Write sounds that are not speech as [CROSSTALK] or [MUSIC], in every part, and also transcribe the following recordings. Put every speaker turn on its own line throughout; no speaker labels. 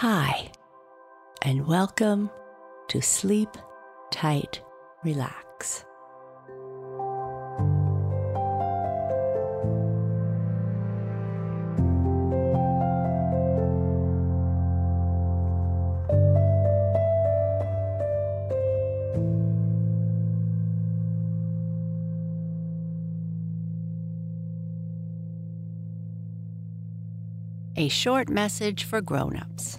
Hi, and welcome to Sleep Tight Relax. A short message for grown-ups.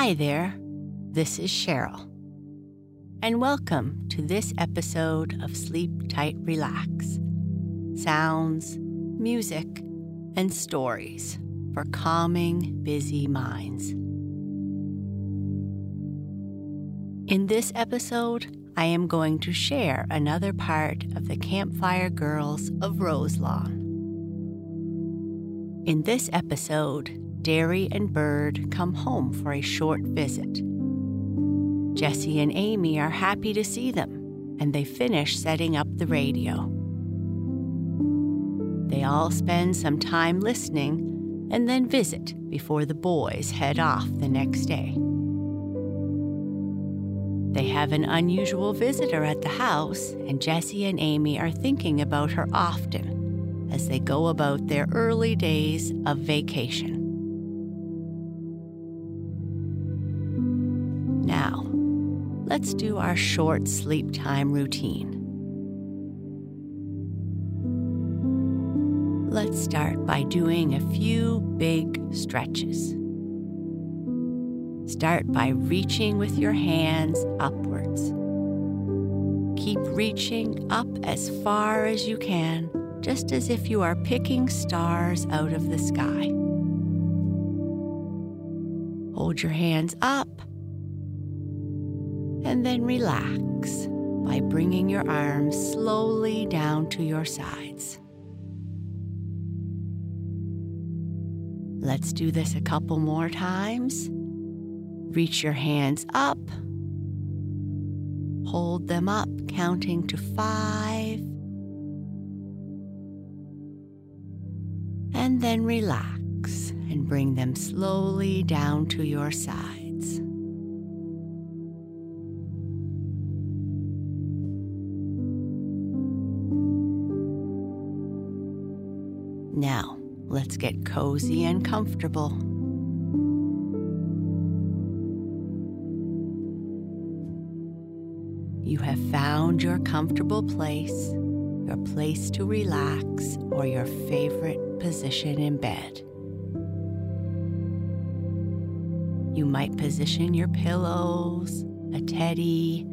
Hi there, this is Sheryl, and welcome to this episode of Sleep Tight Relax sounds, music, and stories for calming busy minds. In this episode, I am going to share another part of the Campfire Girls of Roselawn. In this episode, Darry and Bird come home for a short visit. Jessie and Amy are happy to see them, and they finish setting up the radio. They all spend some time listening and then visit before the boys head off the next day. They have an unusual visitor at the house, and Jessie and Amy are thinking about her often as they go about their early days of vacation. Let's do our short sleep time routine. Let's start by doing a few big stretches. Start by reaching with your hands upwards. Keep reaching up as far as you can, just as if you are picking stars out of the sky. Hold your hands up and then relax by bringing your arms slowly down to your sides. Let's do this a couple more times. Reach your hands up. Hold them up, counting to five. And then relax and bring them slowly down to your sides. Get cozy and comfortable. You have found your comfortable place, your place to relax, or your favorite position in bed. You might position your pillows, a teddy,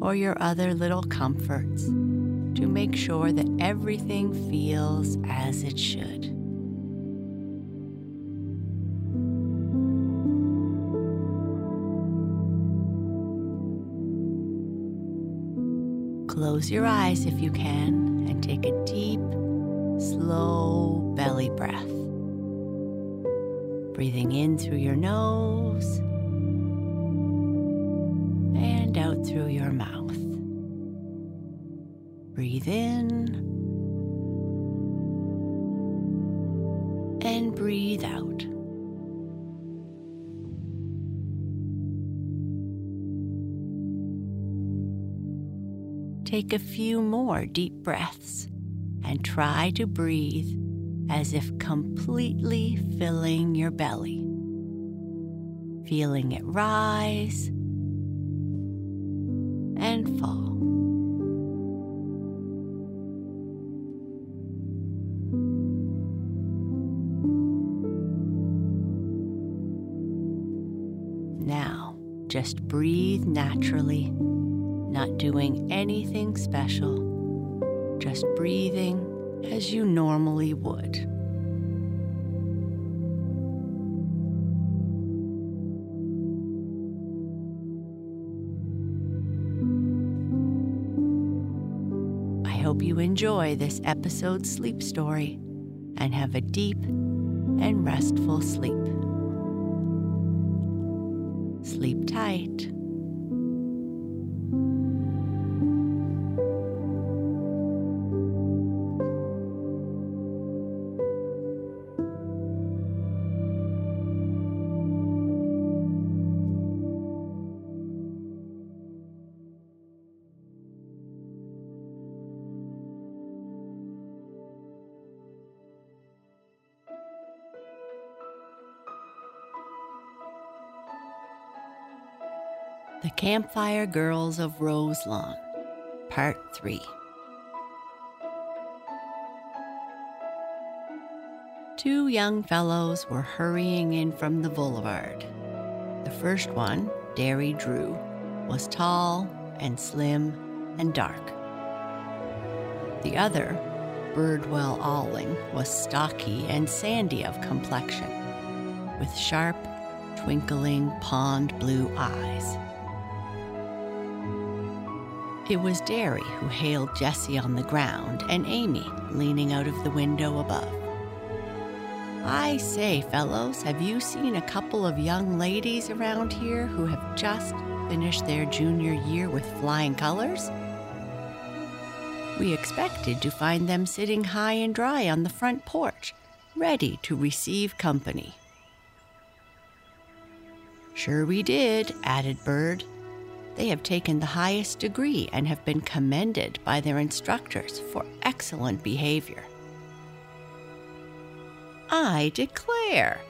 or your other little comforts to make sure that everything feels as it should. Close your eyes if you can and take a deep, slow belly breath. Breathing in through your nose and out through your mouth. Breathe in and breathe out. take a few more deep breaths and try to breathe as if completely filling your belly, feeling it rise and fall. Now, just breathe naturally not doing anything special, just breathing as you normally would. I hope you enjoy this episode's sleep story and have a deep and restful. Sleep The Campfire Girls of Roselawn, Part 3. Two young fellows were hurrying in from the boulevard. The first one, Darry Drew, was tall and slim and dark. The other, Birdwell Alling, was stocky and sandy of complexion, with sharp, twinkling pond blue eyes. It was Darry who hailed Jessie on the ground and Amy leaning out of the window above. I say, fellows, have you seen a couple of young ladies around here who have just finished their junior year with flying colors? We expected to find them sitting high and dry on the front porch, ready to receive company. Sure, we did, added Bird. They have taken the highest degree and have been commended by their instructors for excellent behavior. I declare,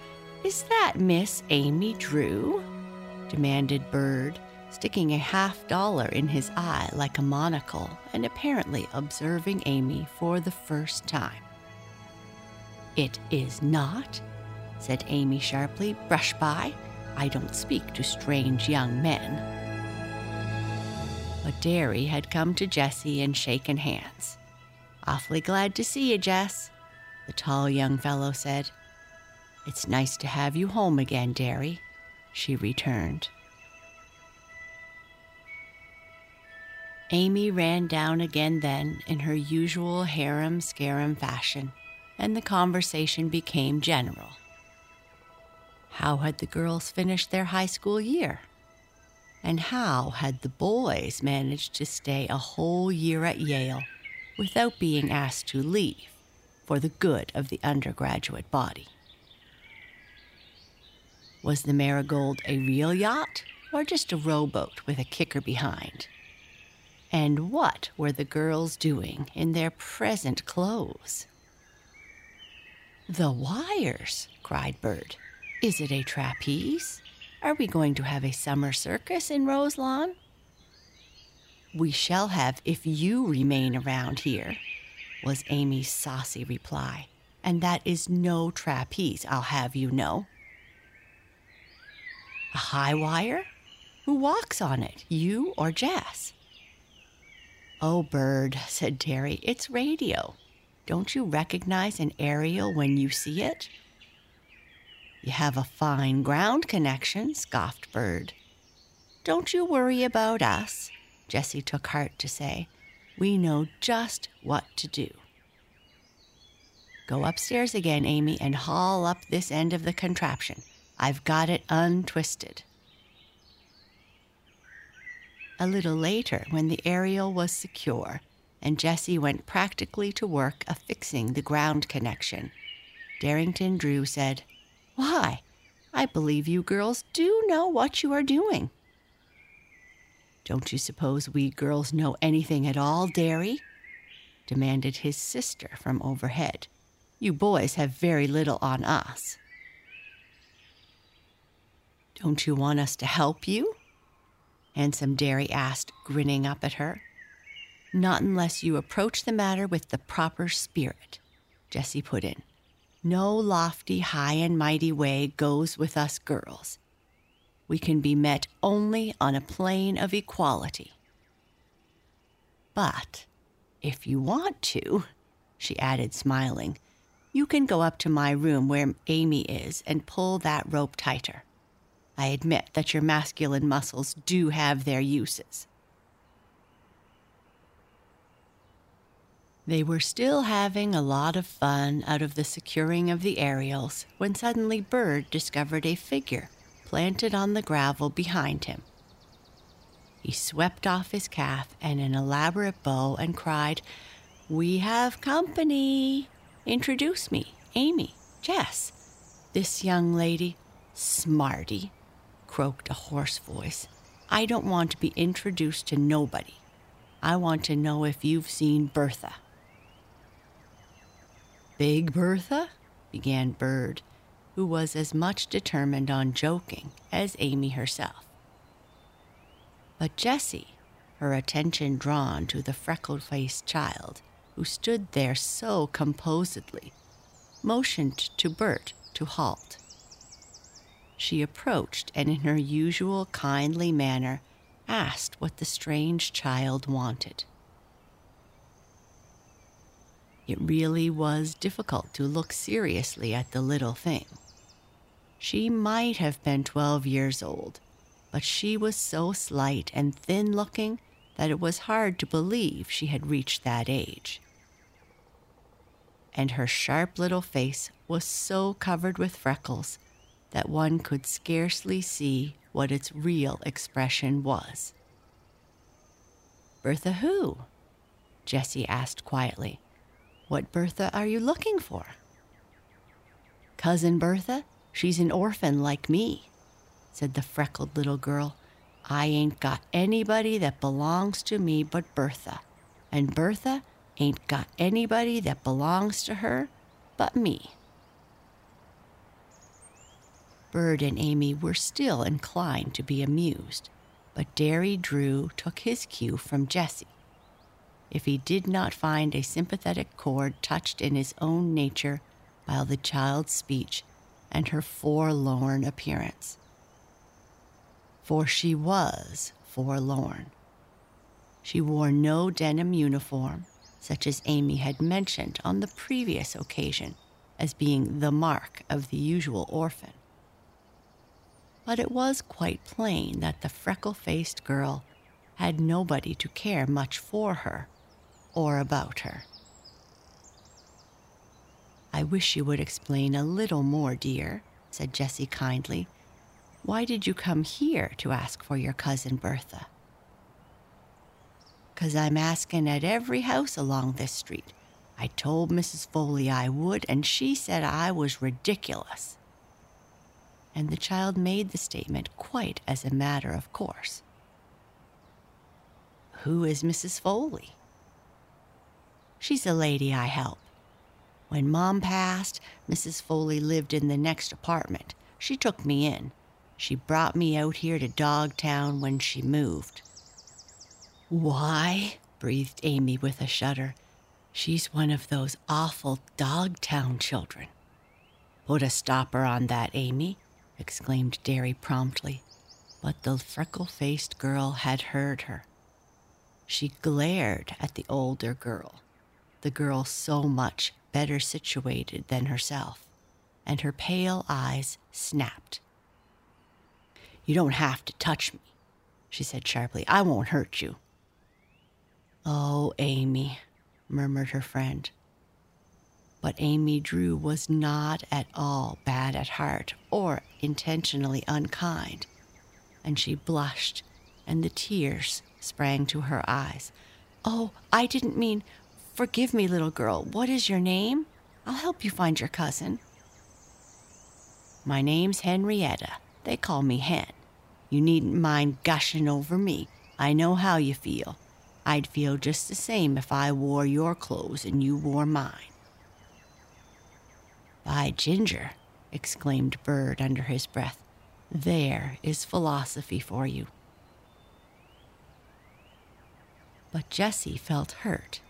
is that Miss Amy Drew? demanded Bird, sticking a half dollar in his eye like a monocle and apparently observing Amy for the first time. It is not, said Amy sharply. Brush by. I don't speak to strange young men. But Darry had come to Jessie and shaken hands. Awfully glad to see you, Jess, the tall young fellow said. It's nice to have you home again, Darry, she returned. Amy ran down again then in her usual harum scarum fashion, and the conversation became general. How had the girls finished their high school year? And how had the boys managed to stay a whole year at Yale without being asked to leave for the good of the undergraduate body? Was the Marigold a real yacht or just a rowboat with a kicker behind? And what were the girls doing in their present clothes? The wires, cried Bert. Is it a trapeze? Are we going to have a summer circus in Roselawn? We shall have if you remain around here, was Amy's saucy reply. And that is no trapeze, I'll have you know. A high wire? Who walks on it, you or Jess? Oh, Bird, said Terry, it's radio. Don't you recognize an aerial when you see it? You have a fine ground connection, scoffed Bird. Don't you worry about us, Jessie took heart to say. We know just what to do. Go upstairs again, Amy, and haul up this end of the contraption. I've got it untwisted. A little later, when the aerial was secure, and Jessie went practically to work affixing the ground connection, Darrington Drew said, Why, I believe you girls do know what you are doing. Don't you suppose we girls know anything at all, Darry? demanded his sister from overhead. You boys have very little on us. Don't you want us to help you? Handsome Darry asked, grinning up at her. Not unless you approach the matter with the proper spirit, Jessie put in. No lofty, high and mighty way goes with us girls. we can be met only on a plane of equality. But if you want to, she added, smiling, you can go up to my room where Amy is and pull that rope tighter. I admit that your masculine muscles do have their uses. They were still having a lot of fun out of the securing of the aerials when suddenly Bird discovered a figure planted on the gravel behind him. He swept off his calf and an elaborate bow and cried, We have company. Introduce me, Amy, Jess. This young lady, Smarty, croaked a hoarse voice. I don't want to be introduced to nobody. I want to know if you've seen Bertha. Big Bertha? began Bird, who was as much determined on joking as Amy herself. But Jessie, her attention drawn to the freckled faced child, who stood there so composedly, motioned to Bert to halt. She approached and, in her usual kindly manner, asked what the strange child wanted. It really was difficult to look seriously at the little thing. She might have been 12 years old, but she was so slight and thin looking that it was hard to believe she had reached that age. And her sharp little face was so covered with freckles that one could scarcely see what its real expression was. Bertha who? Jessie asked quietly. What Bertha are you looking for? Cousin Bertha? She's an orphan like me, said the freckled little girl. I ain't got anybody that belongs to me but Bertha, and Bertha ain't got anybody that belongs to her but me. Bird and Amy were still inclined to be amused, but Darry Drew took his cue from Jessie if he did not find a sympathetic chord touched in his own nature by the child's speech and her forlorn appearance. For she was forlorn. She wore no denim uniform, such as Amy had mentioned on the previous occasion as being the mark of the usual orphan. But it was quite plain that the freckle faced girl had nobody to care much for her or about her. I wish you would explain a little more, dear, said Jessie kindly. Why did you come here to ask for your cousin Bertha? Cause I'm asking at every house along this street. I told Mrs. Foley I would, and she said I was ridiculous. And the child made the statement quite as a matter of course. Who is Mrs. Foley? She's a lady I help. When Mom passed, Mrs. Foley lived in the next apartment. She took me in. She brought me out here to Dogtown when she moved. Why? breathed Amy with a shudder. She's one of those awful Dogtown children. Put a stopper on that, Amy, exclaimed Darry promptly. But the freckle faced girl had heard her. She glared at the older girl the girl so much better situated than herself, and her pale eyes snapped. You don't have to touch me, she said sharply. I won't hurt you. Oh, Amy, murmured her friend. But Amy Drew was not at all bad at heart or intentionally unkind, and she blushed, and the tears sprang to her eyes. Oh, I didn't mean Forgive me, little girl. What is your name? I'll help you find your cousin. My name's Henrietta. They call me Hen. You needn't mind gushing over me. I know how you feel. I'd feel just the same if I wore your clothes and you wore mine. By Ginger, exclaimed Bird under his breath, there is philosophy for you. But Jessie felt hurt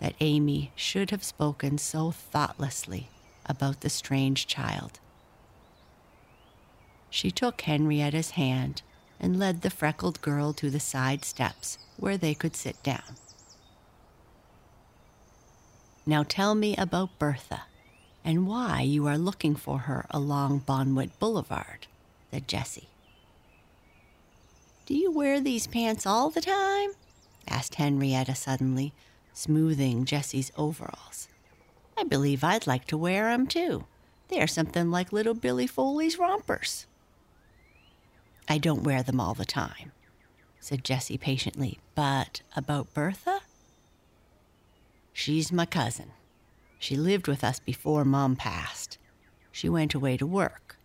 that Amy should have spoken so thoughtlessly about the strange child. She took Henrietta's hand and led the freckled girl to the side steps where they could sit down. Now tell me about Bertha and why you are looking for her along Bonwit Boulevard, said Jessie. Do you wear these pants all the time? asked Henrietta suddenly, smoothing Jessie's overalls. I believe I'd like to wear 'em too. They are something like little Billy Foley's rompers. I don't wear them all the time, said Jessie patiently. But about Bertha? She's my cousin. She lived with us before Mom passed. She went away to work.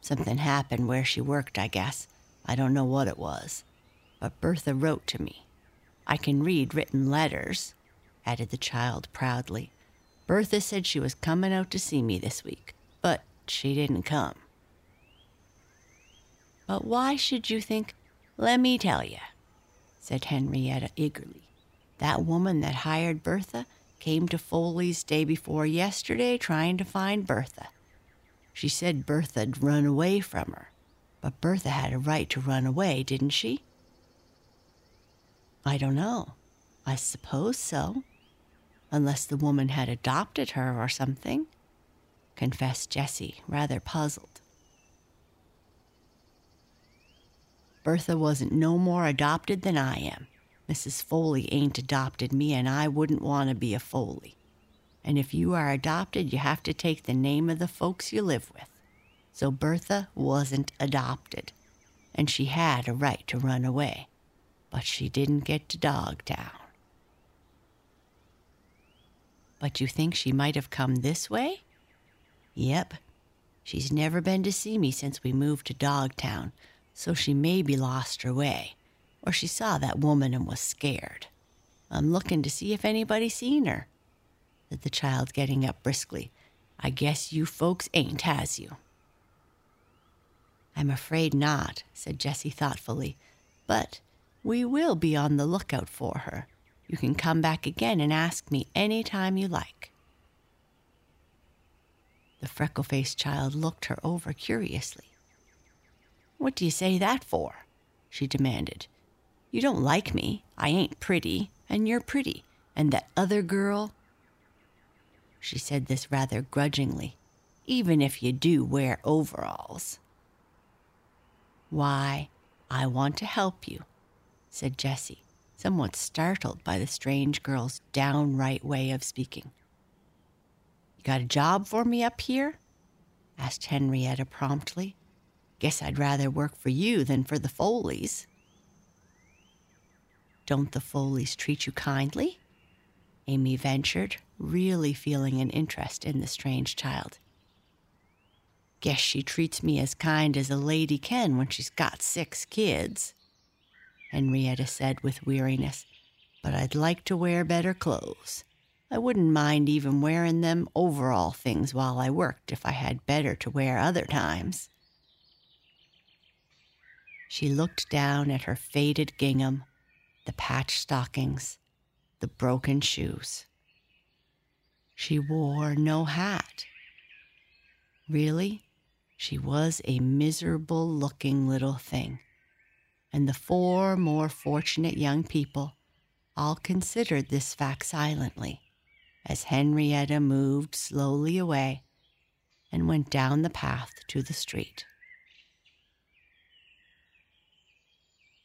Something happened where she worked, I guess. I don't know what it was. But Bertha wrote to me. I can read written letters, added the child proudly. Bertha said she was coming out to see me this week, but she didn't come. But why should you think? Let me tell you, said Henrietta eagerly. That woman that hired Bertha came to Foley's day before yesterday trying to find Bertha. She said Bertha'd run away from her, but Bertha had a right to run away, didn't she? I don't know. I suppose so. Unless the woman had adopted her or something, confessed Jessie, rather puzzled. Bertha wasn't no more adopted than I am. Mrs. Foley ain't adopted me, and I wouldn't want to be a Foley. And if you are adopted, you have to take the name of the folks you live with. So Bertha wasn't adopted, and she had a right to run away but she didn't get to Dogtown. But you think she might have come this way? Yep. She's never been to see me since we moved to Dogtown, so she maybe lost her way, or she saw that woman and was scared. I'm looking to see if anybody seen her, said the child, getting up briskly. I guess you folks ain't, has you? I'm afraid not, said Jessie thoughtfully. But we will be on the lookout for her. You can come back again and ask me any time you like. The freckle faced child looked her over curiously. What do you say that for? she demanded. You don't like me. I ain't pretty, and you're pretty. And that other girl? She said this rather grudgingly, even if you do wear overalls. Why, I want to help you, said Jessie, somewhat startled by the strange girl's downright way of speaking. You got a job for me up here? asked Henrietta promptly. Guess I'd rather work for you than for the Foleys. Don't the Foleys treat you kindly? Amy ventured, really feeling an interest in the strange child. Guess she treats me as kind as a lady can when she's got six kids. Henrietta said with weariness, but I'd like to wear better clothes. I wouldn't mind even wearing them overall things while I worked if I had better to wear other times. She looked down at her faded gingham, the patched stockings, the broken shoes. She wore no hat. Really, she was a miserable looking little thing and the four more fortunate young people all considered this fact silently as Henrietta moved slowly away and went down the path to the street.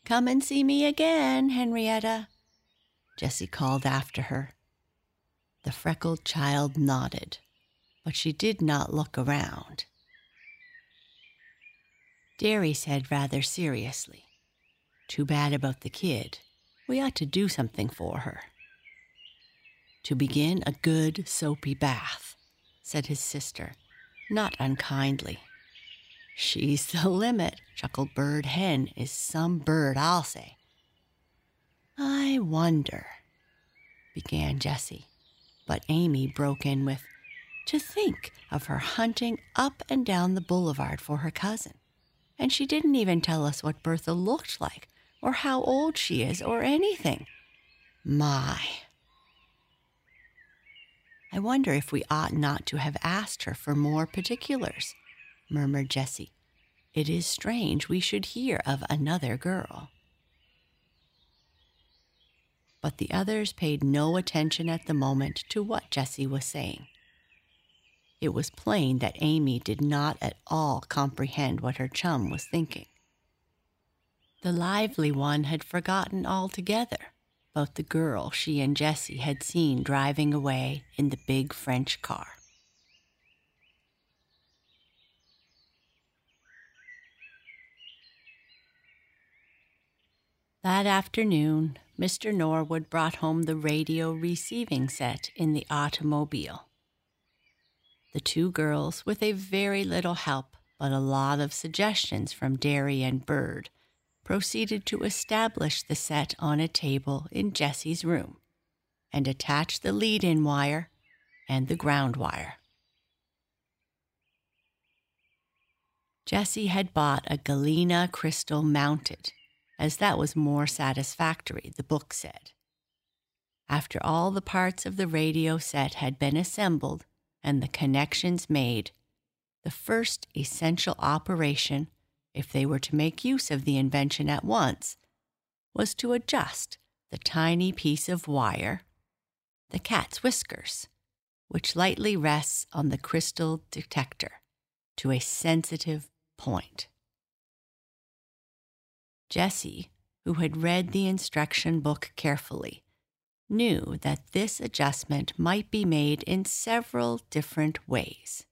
Come and see me again, Henrietta, Jessie called after her. The freckled child nodded, but she did not look around. Darry said rather seriously, too bad about the kid. We ought to do something for her. To begin, a good soapy bath, said his sister, not unkindly. She's the limit, chuckled Bird Hen. Is some bird, I'll say. I wonder, began Jessie, but Amy broke in with, To think of her hunting up and down the boulevard for her cousin. And she didn't even tell us what Bertha looked like or how old she is or anything. My. I wonder if we ought not to have asked her for more particulars, murmured Jessie. It is strange we should hear of another girl. But the others paid no attention at the moment to what Jessie was saying. It was plain that Amy did not at all comprehend what her chum was thinking. The lively one had forgotten altogether about the girl she and Jessie had seen driving away in the big French car. That afternoon, Mr. Norwood brought home the radio receiving set in the automobile. The two girls, with a very little help but a lot of suggestions from Darry and Bird, proceeded to establish the set on a table in Jessie's room and attach the lead in wire and the ground wire. Jessie had bought a Galena crystal mounted, as that was more satisfactory, the book said. After all the parts of the radio set had been assembled and the connections made, the first essential operation if they were to make use of the invention at once, was to adjust the tiny piece of wire, the cat's whiskers, which lightly rests on the crystal detector, to a sensitive point. Jessie, who had read the instruction book carefully, knew that this adjustment might be made in several different ways.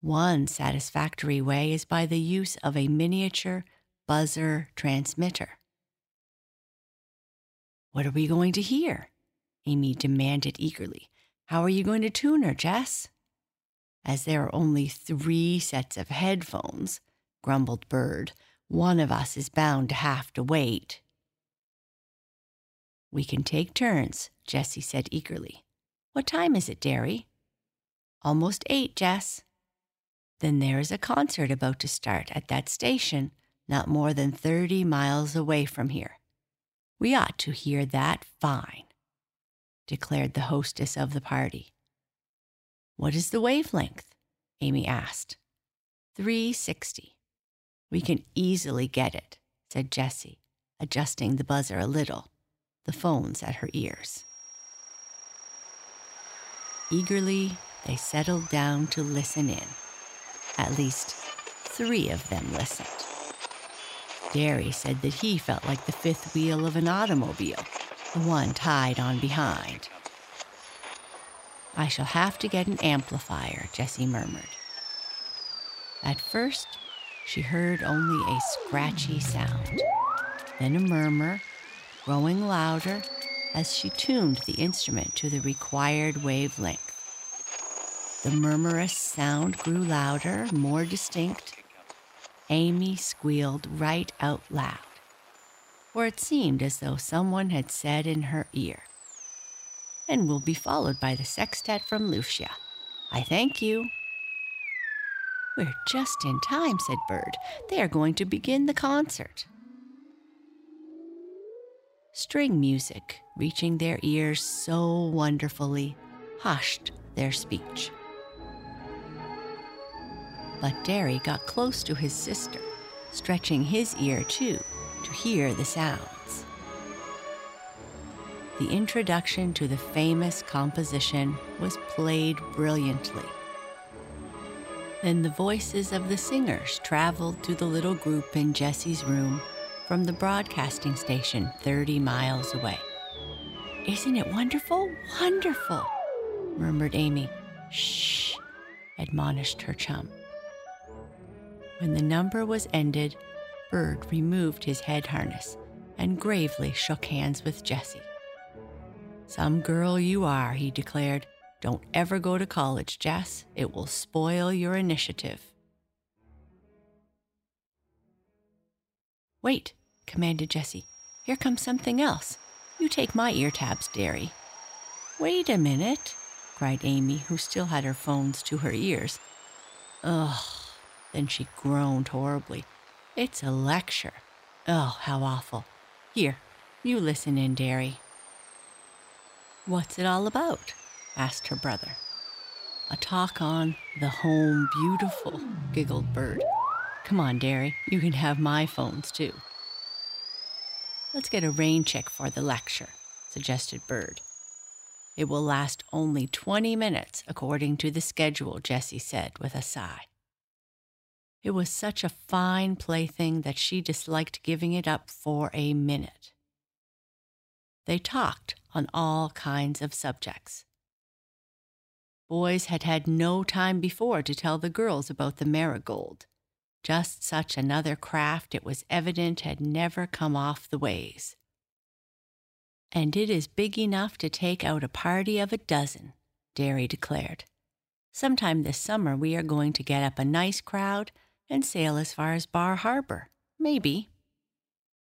One satisfactory way is by the use of a miniature buzzer transmitter. What are we going to hear? Amy demanded eagerly. How are you going to tune her, Jess? As there are only three sets of headphones, grumbled Bird, one of us is bound to have to wait. We can take turns, Jessie said eagerly. What time is it, Darry? Almost eight, Jess. Then there is a concert about to start at that station, not more than 30 miles away from here. We ought to hear that fine, declared the hostess of the party. What is the wavelength? Amy asked. 360. We can easily get it, said Jessie, adjusting the buzzer a little, the phones at her ears. Eagerly, they settled down to listen in. At least three of them listened. Darry said that he felt like the fifth wheel of an automobile, the one tied on behind. I shall have to get an amplifier, Jessie murmured. At first, she heard only a scratchy sound, then a murmur, growing louder as she tuned the instrument to the required wavelength. The murmurous sound grew louder, more distinct. Amy squealed right out loud, for it seemed as though someone had said in her ear, and will be followed by the sextet from Lucia. I thank you. We're just in time, said Bird. They are going to begin the concert. String music, reaching their ears so wonderfully, hushed their speech but Darry got close to his sister, stretching his ear too to hear the sounds. The introduction to the famous composition was played brilliantly. Then the voices of the singers traveled to the little group in Jessie's room from the broadcasting station 30 miles away. Isn't it wonderful? Wonderful, murmured Amy. Shh, admonished her chum. When the number was ended, Bird removed his head harness and gravely shook hands with Jessie. Some girl you are, he declared. Don't ever go to college, Jess. It will spoil your initiative. Wait, commanded Jessie. Here comes something else. You take my ear tabs, Darry. Wait a minute, cried Amy, who still had her phones to her ears. Ugh, then she groaned horribly. It's a lecture. Oh, how awful. Here, you listen in, Darry. What's it all about? asked her brother. A talk on the home beautiful, giggled Bird. Come on, Darry, you can have my phones too. Let's get a rain check for the lecture, suggested Bird. It will last only 20 minutes, according to the schedule, Jessie said with a sigh. It was such a fine plaything that she disliked giving it up for a minute. They talked on all kinds of subjects. Boys had had no time before to tell the girls about the marigold. Just such another craft it was evident had never come off the ways. And it is big enough to take out a party of a dozen, Darry declared. Sometime this summer we are going to get up a nice crowd and sail as far as Bar Harbor. Maybe.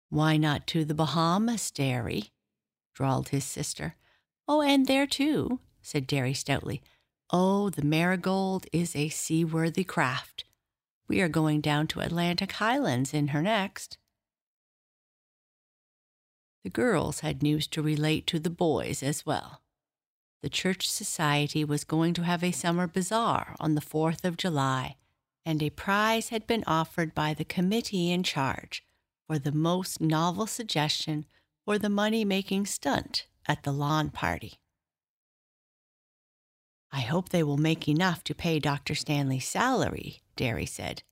Why not to the Bahamas, Darry? drawled his sister. Oh, and there too, said Darry stoutly. Oh, the Marigold is a seaworthy craft. We are going down to Atlantic Highlands in her next. The girls had news to relate to the boys as well. The church society was going to have a summer bazaar on the 4th of July, and a prize had been offered by the committee in charge for the most novel suggestion for the money making stunt at the lawn party. I hope they will make enough to pay Dr. Stanley's salary, Darry said.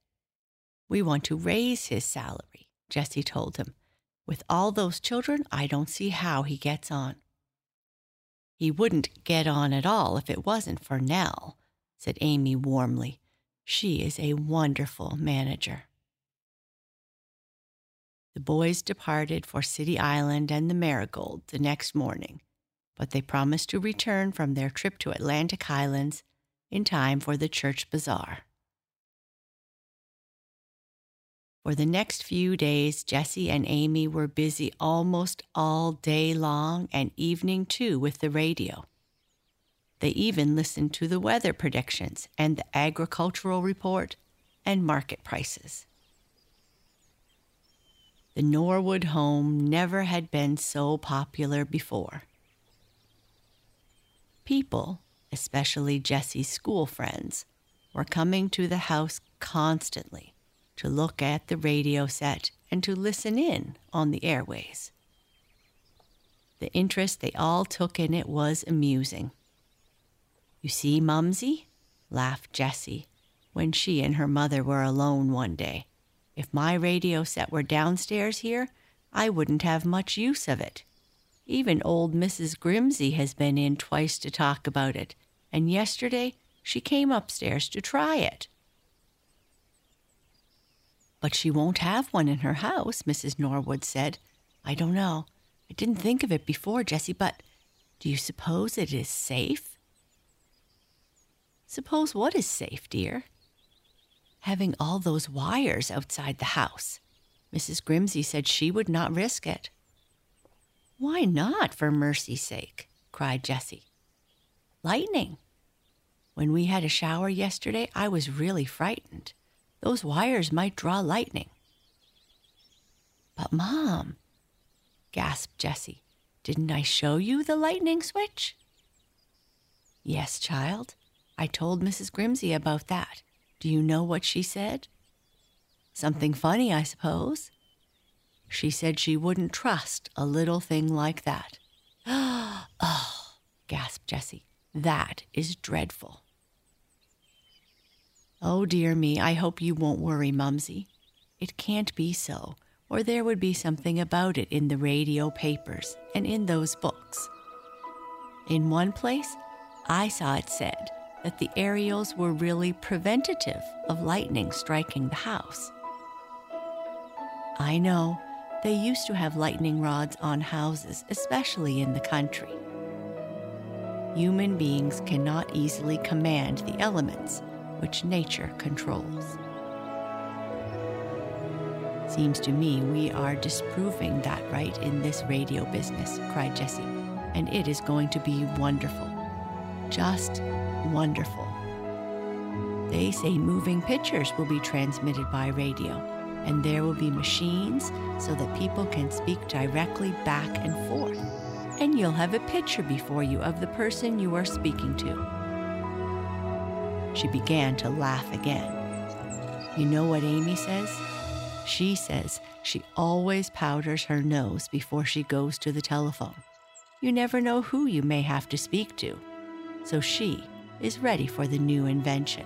We want to raise his salary, Jessie told him. With all those children, I don't see how he gets on. He wouldn't get on at all if it wasn't for Nell, said Amy warmly. She is a wonderful manager. The boys departed for City Island and the Marigold the next morning, but they promised to return from their trip to Atlantic Highlands in time for the church bazaar. For the next few days, Jessie and Amy were busy almost all day long and evening too with the radio. They even listened to the weather predictions and the agricultural report and market prices. The Norwood home never had been so popular before. People, especially Jessie's school friends, were coming to the house constantly to look at the radio set and to listen in on the airways. The interest they all took in it was amusing. You see, Mumsy, laughed Jessie when she and her mother were alone one day. If my radio set were downstairs here, I wouldn't have much use of it. Even old Mrs. Grimsey has been in twice to talk about it, and yesterday she came upstairs to try it. But she won't have one in her house, Mrs. Norwood said. I don't know. I didn't think of it before, Jessie, but do you suppose it is safe? Suppose what is safe, dear? Having all those wires outside the house. Mrs. Grimsey said she would not risk it. Why not, for mercy's sake? cried Jessie. Lightning. When we had a shower yesterday, I was really frightened. Those wires might draw lightning. But, Mom, gasped Jessie, didn't I show you the lightning switch? Yes, child. I told Mrs. Grimsey about that. Do you know what she said? Something funny, I suppose. She said she wouldn't trust a little thing like that. [GASPS] oh, gasped Jessie. That is dreadful. Oh, dear me, I hope you won't worry, Mumsy. It can't be so, or there would be something about it in the radio papers and in those books. In one place, I saw it said that the aerials were really preventative of lightning striking the house. I know they used to have lightning rods on houses, especially in the country. Human beings cannot easily command the elements which nature controls. Seems to me we are disproving that right in this radio business, cried Jessie, and it is going to be wonderful. Just wonderful. They say moving pictures will be transmitted by radio, and there will be machines so that people can speak directly back and forth. And you'll have a picture before you of the person you are speaking to. She began to laugh again. You know what Amy says? She says she always powders her nose before she goes to the telephone. You never know who you may have to speak to, so she is ready for the new invention.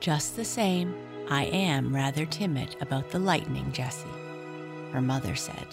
Just the same, I am rather timid about the lightning, Jessie, her mother said.